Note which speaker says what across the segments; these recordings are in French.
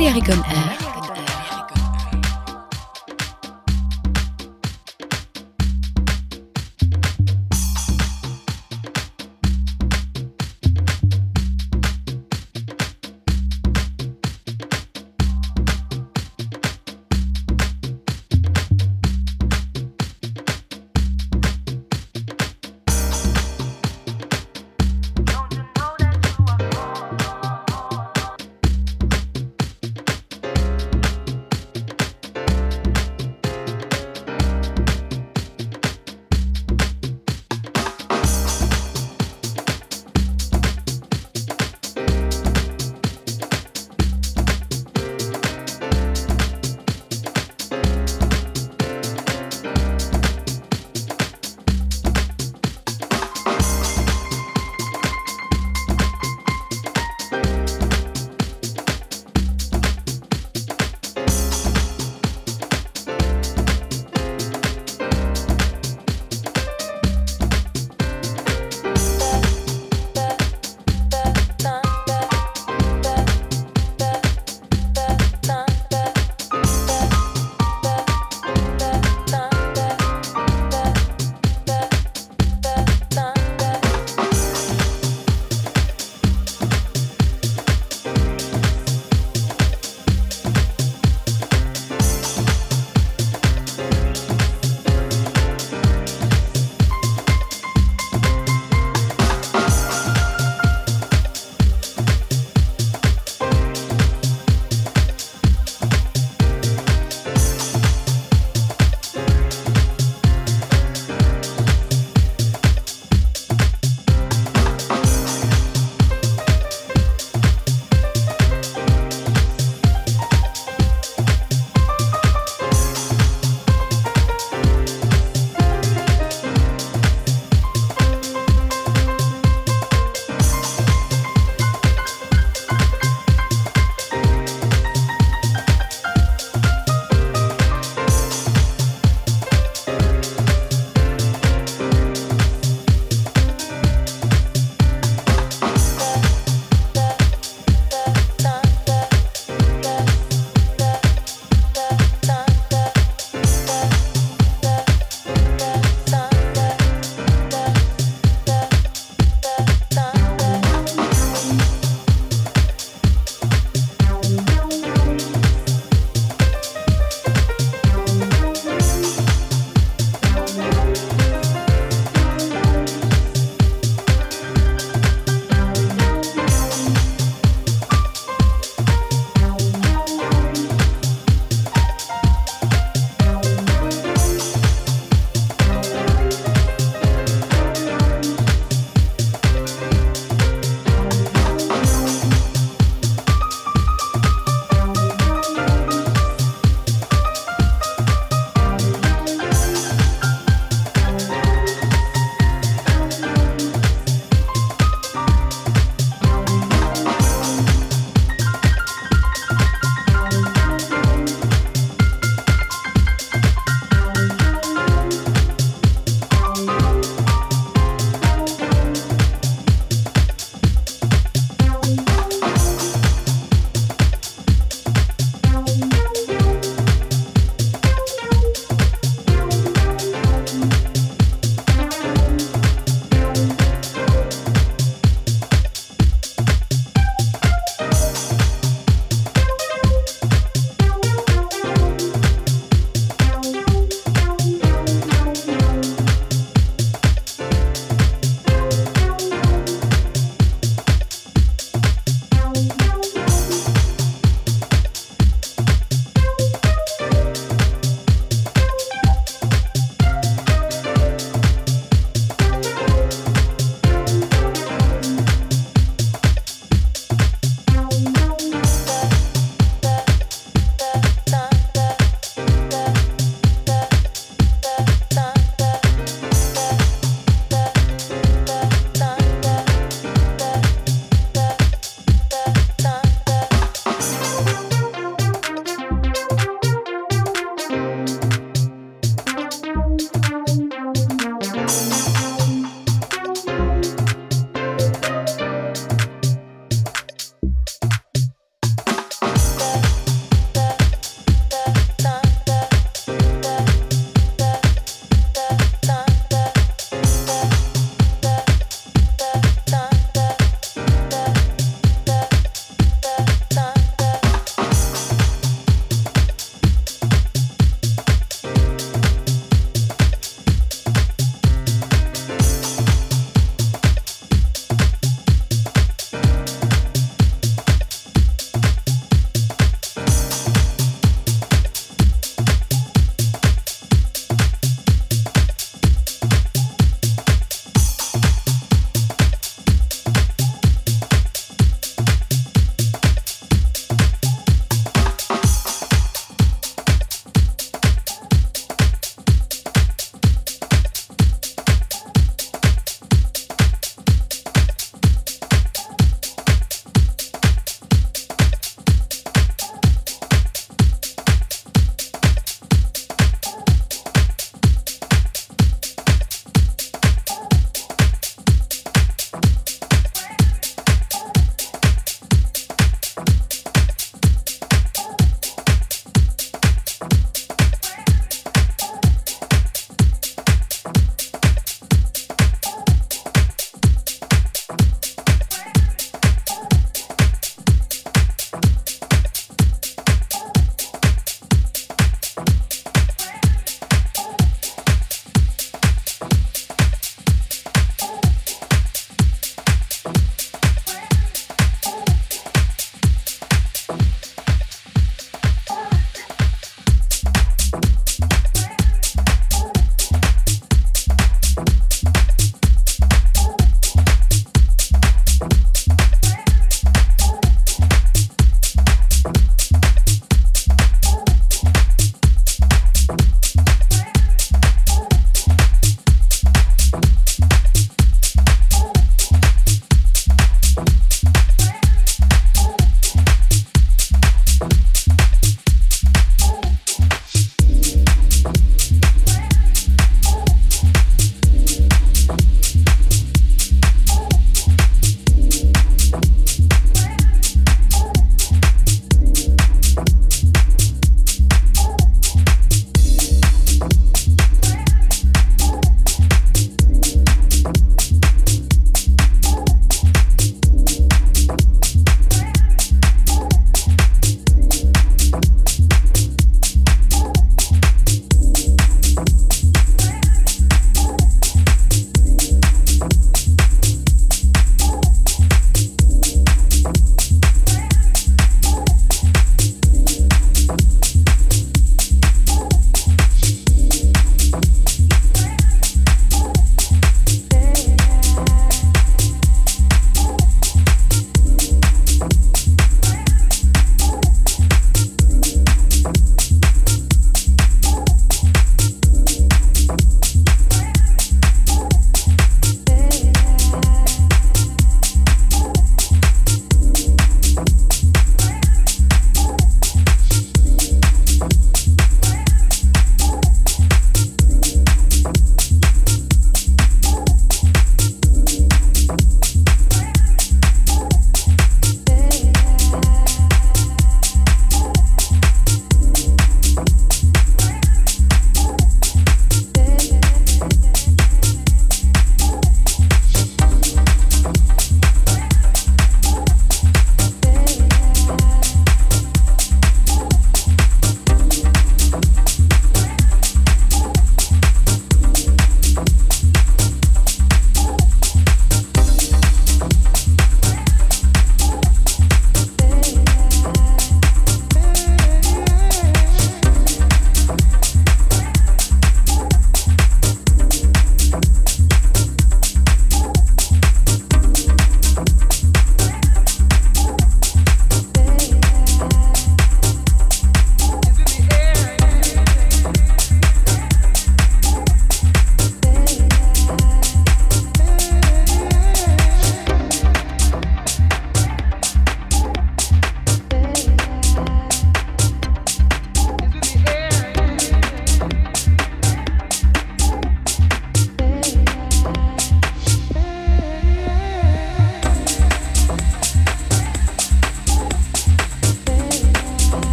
Speaker 1: Balearic on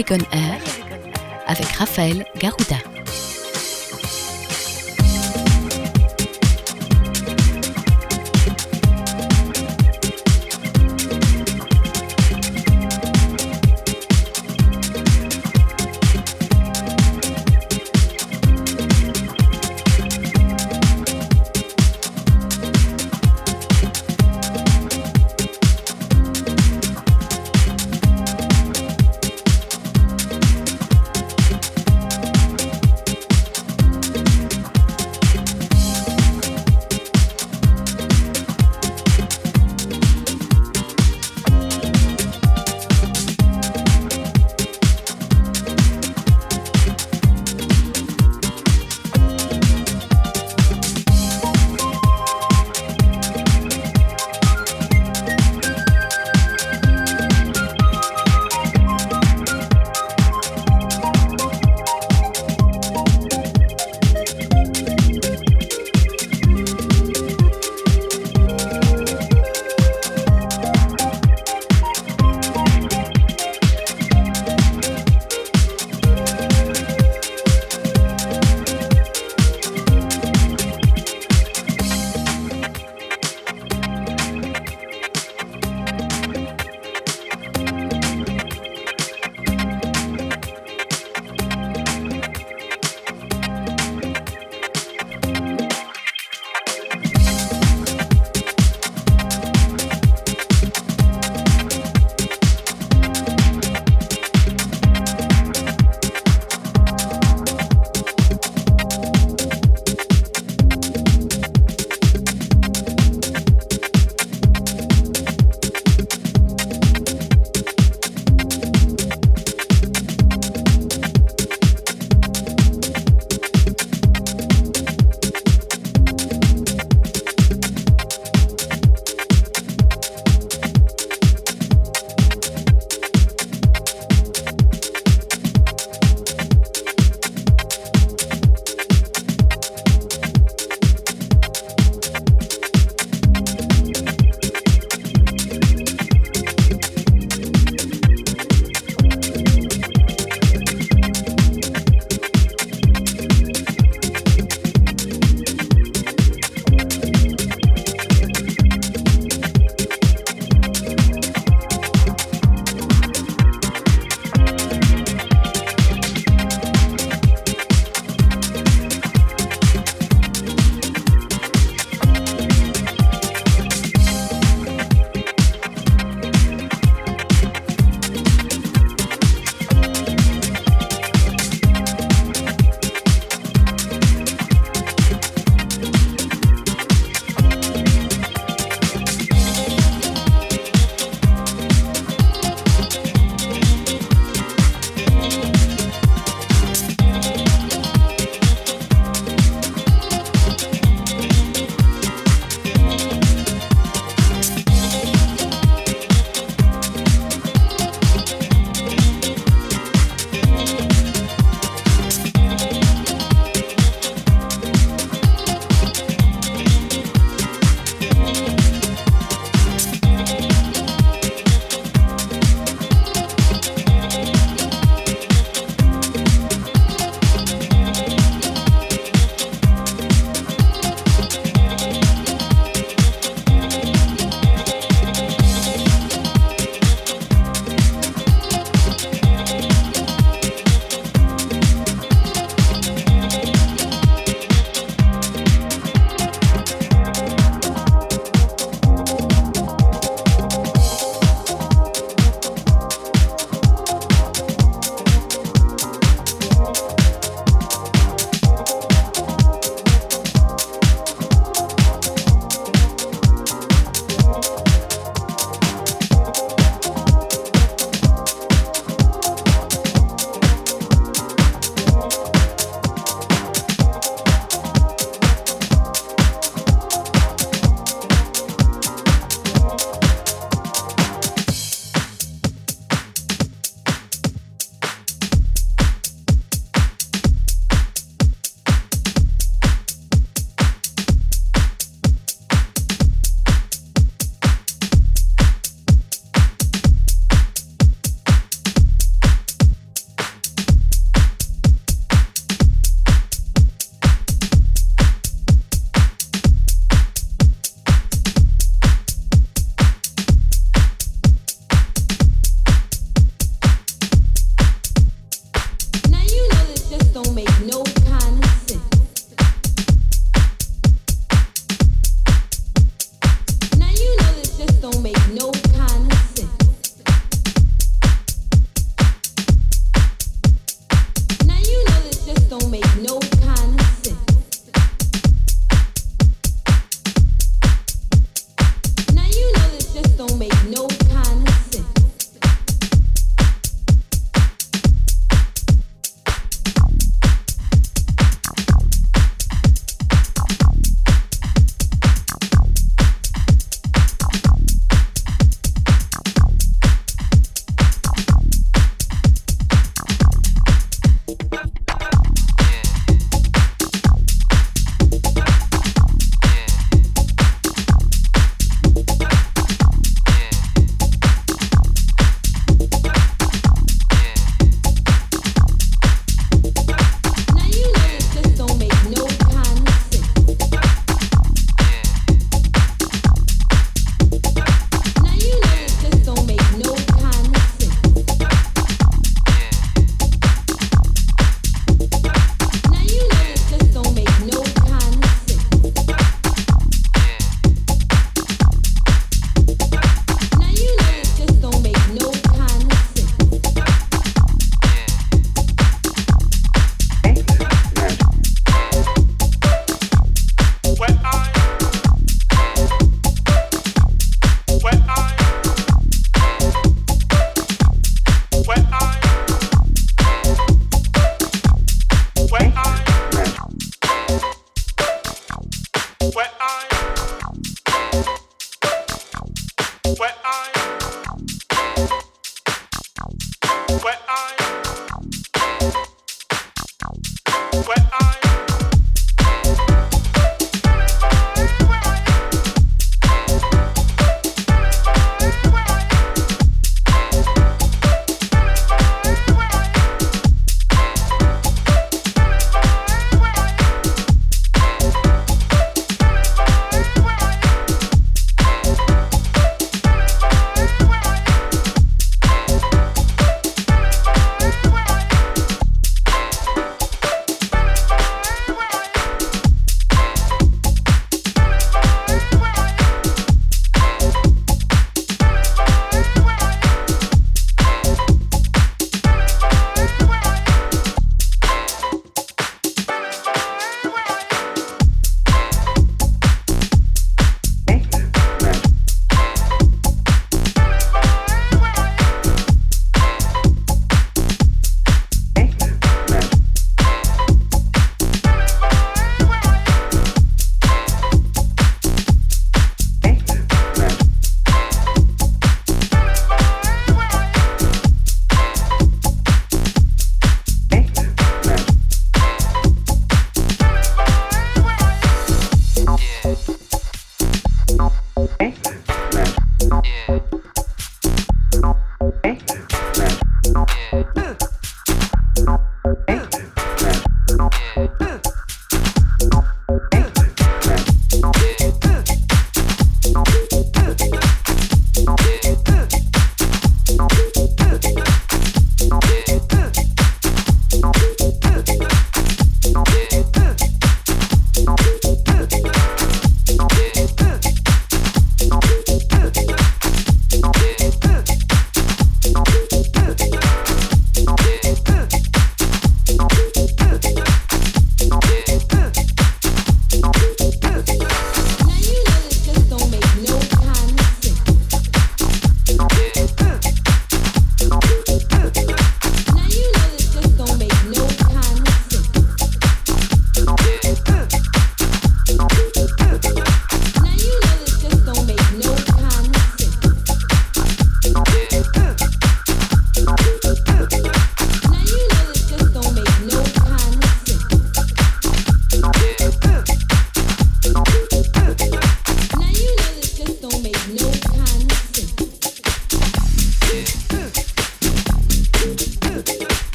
Speaker 1: Air avec Raphaël Garouda.